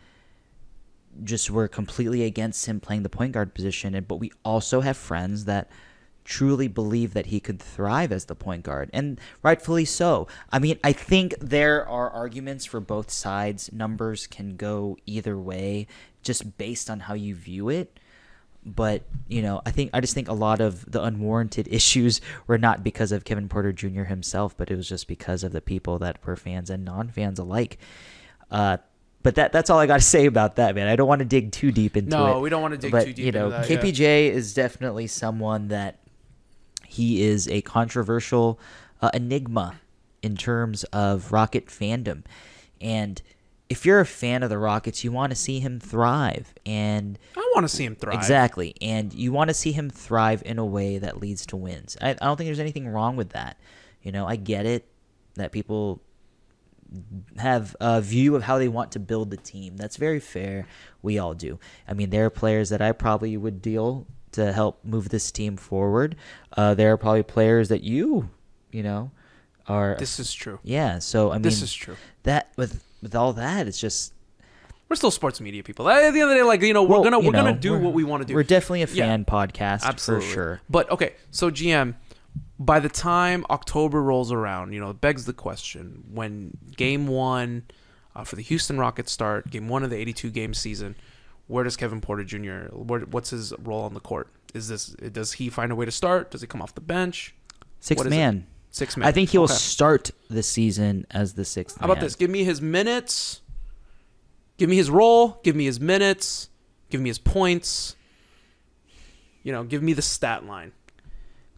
just were completely against him playing the point guard position, but we also have friends that truly believe that he could thrive as the point guard, and rightfully so. I mean, I think there are arguments for both sides. Numbers can go either way, just based on how you view it. But you know, I think I just think a lot of the unwarranted issues were not because of Kevin Porter Jr. himself, but it was just because of the people that were fans and non-fans alike. Uh, but that that's all I got to say about that, man. I don't want to dig too deep into it.
No, we don't wanna dig
but,
too deep
you know,
into that, yeah.
KPJ is definitely someone that he is a controversial uh, enigma in terms of Rocket fandom, and if you're a fan of the Rockets, you want to see him thrive, and
I want to see him thrive.
Exactly. And you want to see him thrive in a way that leads to wins. I, I don't think there's anything wrong with that. You know, I get it that people have a view of how they want to build the team. That's very fair. We all do. I mean, there are players that I probably would deal to help move this team forward. Uh, there are probably players that you, you know, are.
This is true.
yeah. So I mean,
This is true.
That with with all that, it's just
We're still sports media people. At the end of the day, like you know, we're
well,
gonna we're gonna do
we're-
what we want to do.
We're definitely a
Yeah.
fan podcast
Absolutely.
for sure.
But okay, so GM, by the time October rolls around, you know, it begs the question when game one uh, for the Houston Rockets start, game one of the 82 game season, where does Kevin Porter Jr. Where, what's his role on the court? Is this does he find a way to start? Does he come off the bench?
Sixth
man. it? Six man.
I think he will
Okay.
start the season as the sixth.
How about
man.
this? Give me his minutes. Give me his role. Give me his minutes. Give me his points. You know, give me the stat line.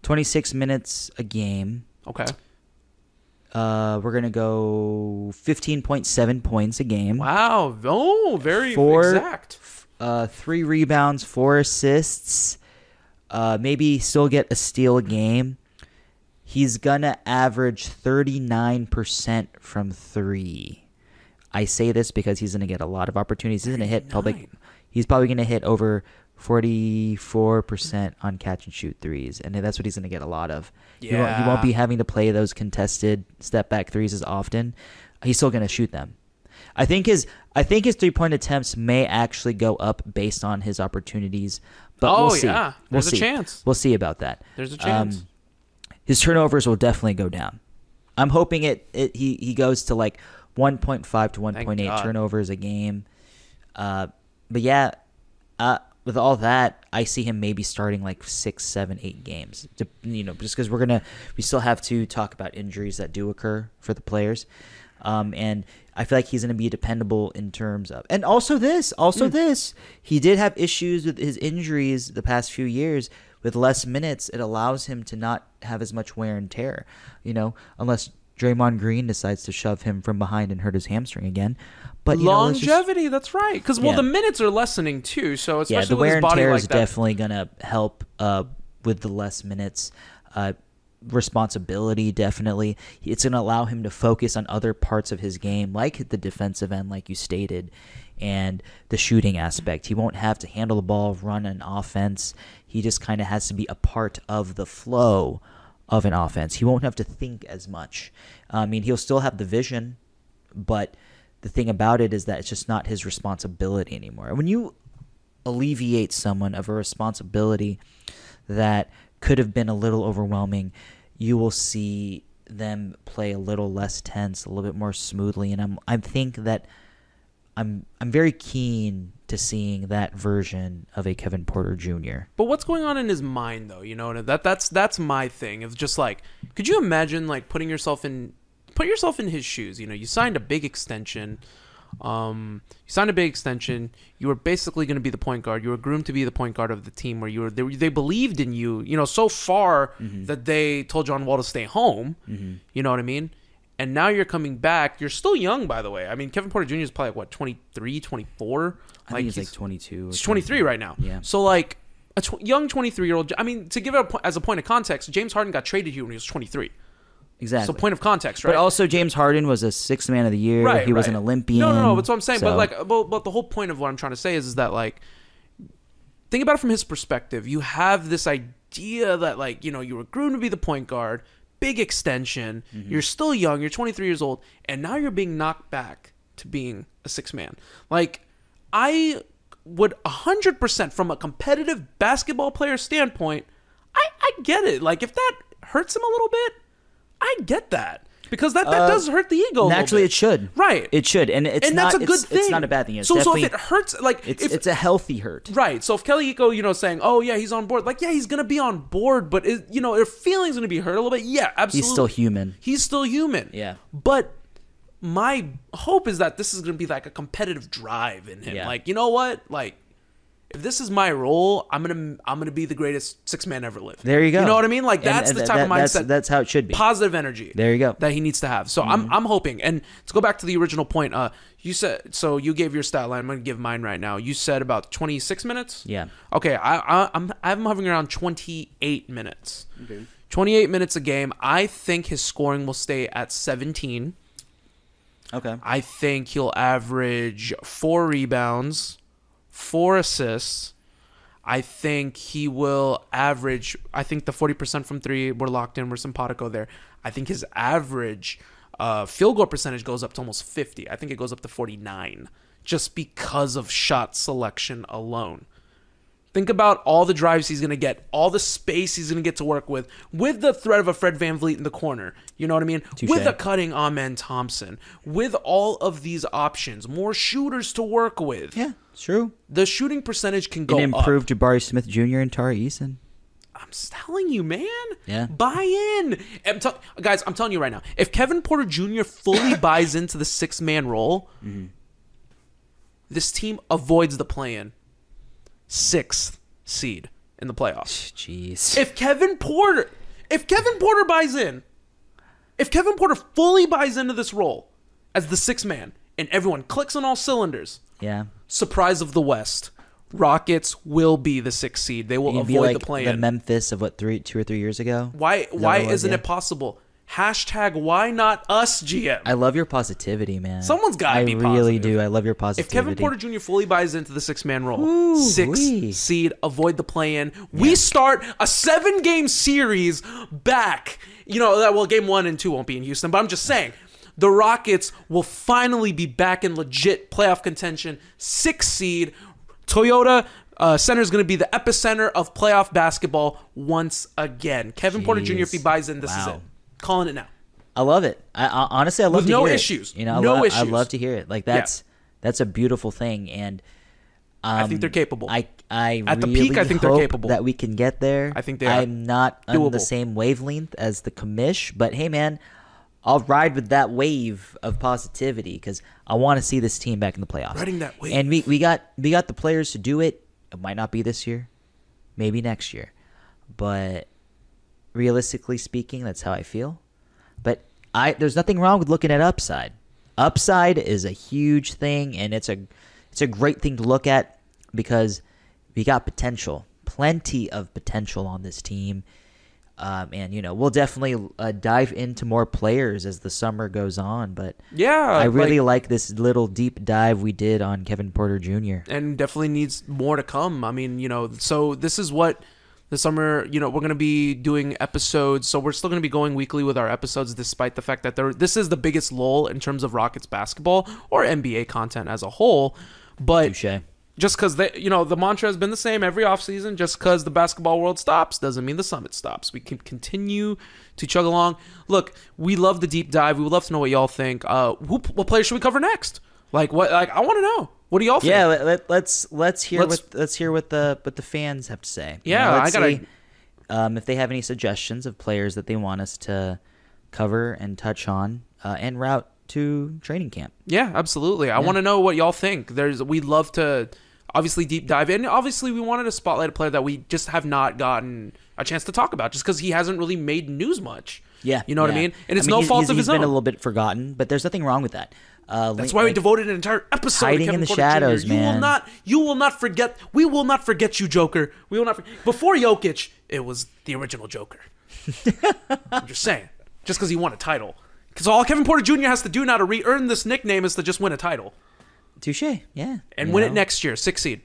Twenty-six minutes a game.
Okay.
Uh, we're gonna go fifteen point seven points a game.
Wow. Oh, very
Four-
exact.
Uh, three rebounds, four assists. Uh, maybe still get a steal a game. He's gonna average thirty-nine percent from three. I say this because he's gonna get a lot of opportunities. He's gonna hit probably.
39.
He's probably gonna hit over forty-four percent on catch and shoot threes, and that's what he's gonna get a lot of. He, won't, he won't be having to play those contested step back threes as often. He's still gonna shoot them. I think his I think his three point attempts may actually go up based on his opportunities, but
Oh,
we'll see.
yeah.
We'll
There's a
see.
chance.
We'll see about that.
There's a chance.
Um, his turnovers will definitely go down. I'm hoping it, it he he goes to like 1.5 to 1.8 turnovers a game. Uh, but yeah, uh, with all that, I see him maybe starting like six, seven, eight games. To, you know, just because we're gonna we still have to talk about injuries that do occur for the players. Um, and I feel like he's going to be dependable in terms of, and also this, also
Hmm.
this, he did have issues with his injuries the past few years. With less minutes, it allows him to not have as much wear and tear, you know, unless Draymond Green decides to shove him from behind and hurt his hamstring again. But you know, just-
Longevity, that's right. Because well,
Yeah.
the minutes are lessening too. So especially
yeah, the wear and tear
like
is
that.
definitely gonna help uh, with the less minutes. Uh, responsibility definitely it's going to allow him to focus on other parts of his game like the defensive end like you stated and the shooting aspect he won't have to handle the ball run an offense he just kind of has to be a part of the flow of an offense. He won't have to think as much. I mean he'll still have the vision but the thing about it is that it's just not his responsibility anymore. When you alleviate someone of a responsibility that could have been a little overwhelming, you will see them play a little less tense, a little bit more smoothly, and I'm I think that I'm I'm very keen to seeing that version of a Kevin Porter Jr.
But what's going on in his mind though? You know, that that's that's my thing. It's just like, could you imagine like putting yourself in put yourself in his shoes? You know, you signed a big extension. Um, you signed a big extension. You were basically going to be the point guard. You were groomed to be the point guard of the team. Where you were, they, they believed in you. You know, so far that they told John Wall to stay home. You know what I mean? And now you're coming back. You're still young, by the way. I mean, Kevin Porter Jr. is probably like, what 23, 24.
I think he's, like 22.
He's 23 right now.
Yeah.
So like a tw- young 23 year old. I mean, to give it a as a point of context, James Harden got traded here when he was 23.
Exactly.
So point of context, right?
But also, James Harden was a sixth man of the year.
right,
he was
right.
an Olympian.
No, no, no. That's what I'm saying.
so-
But like, but, but the whole point of what I'm trying to say is, is that like, think about it from his perspective. You have this idea that like, you know, you were groomed to be the point guard, big extension.
Mm-hmm.
You're still young. You're 23 years old, and now you're being knocked back to being a six man. Like, I would 100% from a competitive basketball player standpoint, I, I get it. Like, if that hurts him a little bit, I get that. Because that, that
Uh,
does hurt the ego.
naturally, it should.
Right.
It should, and it's
and
not.
that's a good
it's,
thing.
It's not a bad thing. It's
so, so if it hurts, like
it's
if,
it's a healthy hurt.
right. So if Kelly Iko, you know, saying, "Oh yeah, he's on board," like yeah, he's gonna be on board, but it, you know, if feelings gonna be hurt a little bit, yeah, absolutely.
He's still human.
He's still human.
Yeah.
But my hope is that this is gonna be like a competitive drive in him.
Yeah.
Like you know what, like. If this is my role, I'm gonna I'm gonna be the greatest six man ever lived.
There you go.
You know what I mean? Like that's
and
the
that-
type of mindset.
that's how it should be.
Positive energy.
There you go. Mm-hmm.
That he needs to have. So I'm I'm hoping. And to go back to the original point, uh, you said so you gave your stat line. I'm gonna give mine right now. You said about 26 minutes.
Yeah.
Okay. I, I I'm I'm hovering around 28 minutes. Okay. 28 minutes a game. I think his scoring will stay at 17.
Okay.
I think he'll average four rebounds, four assists. I think he will average. I think the forty percent from three we're locked in. We're simpatico there. I think his average uh, field goal percentage goes up to almost fifty. I think it goes up to forty nine, just because of shot selection alone. Think about all the drives he's going to get, all the space he's going to get to work with, with the threat of a Fred VanVleet in the corner. You know what I mean?
Touche.
With a cutting Amen Thompson, with all of these options, more shooters to work with.
Yeah, it's true.
The shooting percentage can go
An
up.
improved Jabari Smith Jr. and Tari Eason.
I'm telling you, man.
Yeah.
Buy in. I'm tell- guys, I'm telling you right now. If Kevin Porter Jr. fully buys into the six man role,
Mm-hmm.
this team avoids the play in sixth seed in the playoffs.
Jeez.
If Kevin Porter, if Kevin Porter buys in, if Kevin Porter fully buys into this role as the six man and everyone clicks on all cylinders,
yeah.
surprise of the West. Rockets will be the sixth seed. They will
You'd
avoid
like
the play
the. Memphis of what three, two or three years ago.
Why why
what it was?
isn't
Yeah.
it possible? Hashtag why not us GM.
I love your positivity, man.
Someone's gotta be positive.
I really do. I love your positivity. if.
Kevin Porter Jr. fully buys into the six man role,
Ooh,
six
wee.
seed, avoid the play in. We start a seven game series back. You know, that well, game one and two won't be in Houston, but I'm just saying the Rockets will finally be back in legit playoff contention. Six seed. Toyota uh, Center is going to be the epicenter of playoff basketball once again. Kevin Porter Jr. If he buys in, this is it. Calling it now.
I love it. I, I honestly, I love
With
to
no
hear
issues.
It. You know, I
No
love, I love to hear it. Like that's that's a beautiful thing, and um,
I think they're capable.
I I
At the peak, I think they're capable.
that we can get there.
I think they.
I'm not on the same wavelength as the commish, but hey, man, I'll ride with that wave of positivity because I want to see this team back in the playoffs.
Riding that wave.
and we we got we got the players to do it. It might not be this year, maybe next year, but realistically speaking, that's how I feel. But I there's nothing wrong with looking at upside. Upside is a huge thing and it's a it's a great thing to look at because we got potential, plenty of potential on this team. Um, and you know we'll definitely uh, dive into more players as the summer goes on, but
Yeah,
I really
like-
like this little deep dive we did on Kevin Porter Jr.
and definitely needs more to come. I mean, you know, so this is what the summer, you know, we're going to be doing episodes. So we're still going to be going weekly with our episodes despite the fact that there this is the biggest lull in terms of Rockets basketball or NBA content as a whole. But
Touche.
just cuz they, you know, the mantra has been the same every offseason, just cuz the basketball world stops doesn't mean the summit stops. We can continue to chug along. Look, we love the deep dive. We would love to know what y'all think. Uh who, what players should we cover next? Like what like I want to know. What do y'all think?
Yeah, let, let, let's let's hear
Let's-
what let's hear what the what the fans have to say. You
Yeah,
know, let's
I gotta-
see, um, if they have any suggestions of players that they want us to cover and touch on uh, and route to training camp.
Yeah, absolutely. I want to know what y'all think. There's we'd love to obviously deep dive in. Obviously, we wanted to spotlight a player that we just have not gotten a chance to talk about just because he hasn't really made news much.
Yeah,
You know what I mean? And it's
mean,
no
he's-
fault
he's-
of
he's
his
been
own.
a little bit forgotten, but there's nothing wrong with that. Uh,
That's why we
like-
devoted an entire episode
Hiding
to Kevin
in the
Porter
shadows,
Jr. You will not you will not forget we will not forget you, Joker. We will not for- before Jokic, it was the original Joker. I'm just saying. Just because he won a title. Because all Kevin Porter Jr. has to do now to re-earn this nickname is to just win a title.
touche. Yeah,
And win it next year, six seed.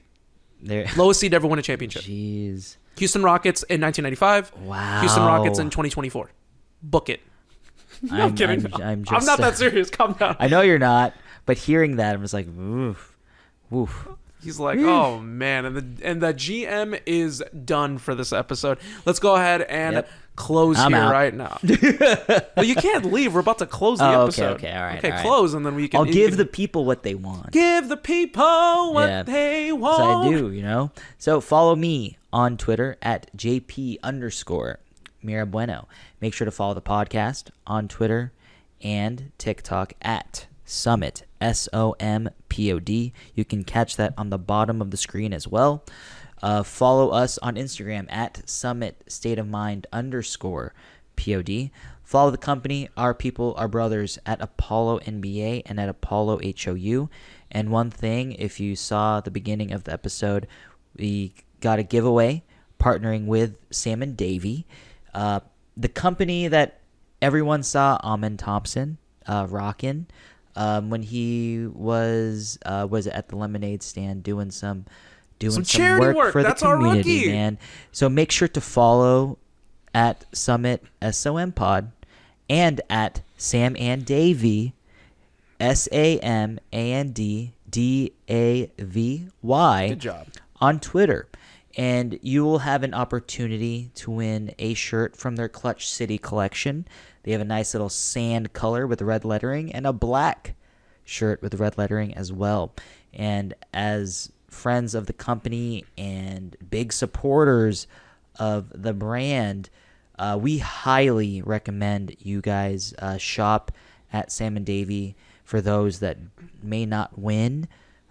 There.
Lowest seed ever win a championship.
Jeez.
Houston Rockets in 1995.
Wow.
Houston Rockets in 2024. Book it. I'm,
I'm,
kidding.
I'm, I'm, just,
I'm not that uh, serious. Calm down.
I know you're not, but hearing that, I'm just like, oof, oof.
He's like, oh man, and the and the GM is done for this episode. Let's go ahead and
Yep.
close
I'm
here
out.
right now. well, you can't leave. We're about to close the
Oh, okay,
episode.
okay, all right,
Okay,
all right.
close, and then we can.
I'll give
can-
the people what they want.
give the people what
Yeah.
they want.
I do, you know. So follow me on Twitter at JP underscore Mirabueno. Make sure to follow the podcast on Twitter and TikTok at Summit S O M P O D. You can catch that on the bottom of the screen as well. Uh, follow us on Instagram at Summit State of Mind underscore POD. Follow the company, our people, our brothers at Apollo NBA and at Apollo HOU. And one thing, if you saw the beginning of the episode, we got a giveaway partnering with Sam and Davy. Uh, the company that everyone saw Amen Thompson uh, rocking um, when he was uh, was at the lemonade stand doing some doing
Some
some, work,
work.
for
That's
the community, man. So make sure to follow at Summit SOM Pod and at Sam and Davy S A M A N D D A V Y
Good job.
on Twitter. And you will have an opportunity to win a shirt from their Clutch City collection. They have a nice little sand color with red lettering and a black shirt with red lettering as well. And as friends of the company and big supporters of the brand, uh, we highly recommend you guys uh, shop at Sam and Davy for those that may not win.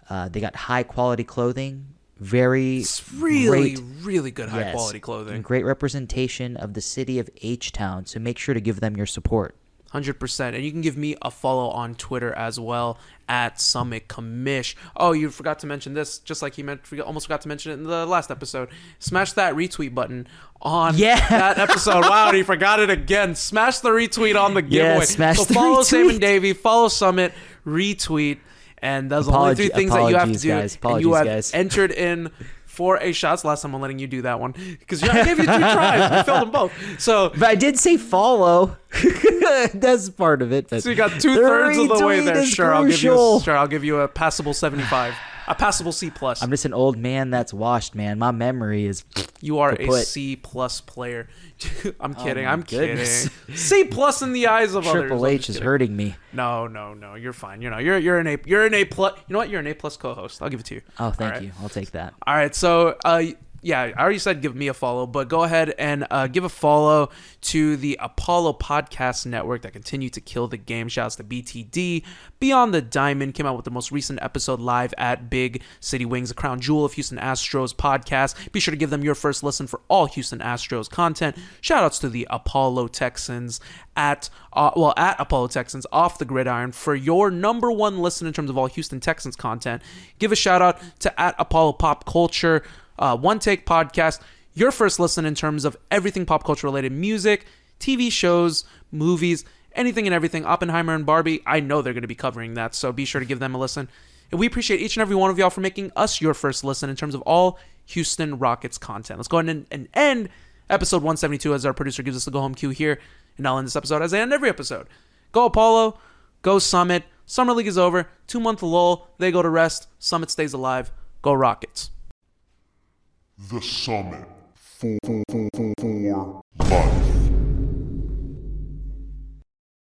Uh, they got high quality clothing, very
It's really,
great,
really good high
yes,
quality clothing.
and great representation of the city of H Town. So make sure to give them your support.
Hundred percent, and you can give me a follow on Twitter as well at Summit Commish. Oh, you forgot to mention this, just like you meant, almost forgot to mention it in the last episode. Smash that retweet button on
Yeah.
that episode. wow, he forgot it again. Smash the retweet on the
Yeah,
giveaway.
smash
so
the
follow Sam
retweet.
and Davy, follow Summit, retweet, and those are the only three things that you have to do.
guys.
and you have
guys.
entered in. For a shots. Last time I'm letting you do that one because I gave you two tries. You failed them both. So
But I did say follow. That's part of it.
So you got two thirds of the way there. Sure, I'll give you. A,
crucial.
sure, I'll give you a passable seventy-five, a passable C plus.
I'm just an old man that's washed, man. My memory is.
You are a
kaput.
C plus player. I'm kidding.
Oh
I'm
goodness.
kidding. C plus in the eyes of others.
Triple
I'm
H is
kidding.
hurting me.
No, no, no. You're fine. You know, you're you're an A. You're an A plus. You know what? You're an A plus co-host. I'll give it to you.
Oh, thank
right.
you. I'll take that.
All right, so uh, yeah, I already said give me a follow, but go ahead and uh, give a follow to the Apollo Podcast Network that continue to kill the game. Shouts to BTD, Beyond the Diamond came out with the most recent episode live at Big City Wings, the crown jewel of Houston Astros podcast. Be sure to give them your first listen for all Houston Astros content. Shoutouts to the Apollo Texans at uh, well at Apollo Texans off the gridiron for your number one listen in terms of all Houston Texans content. Give a shout out to at Apollo Pop Culture, uh, One Take Podcast. Your first listen in terms of everything pop culture related music, TV shows, movies, anything and everything. Oppenheimer and Barbie. I know they're going to be covering that, so be sure to give them a listen. And we appreciate each and every one of y'all for making us your first listen in terms of all Houston Rockets content. Let's go ahead and, and end episode 172 as our producer gives us the go home cue here. And I'll end this episode as I end every episode. Go Apollo, go Summit. Summer League is over. Two month lull. They go to rest. Summit stays alive. Go Rockets.
The Summit for, for, for, for Life.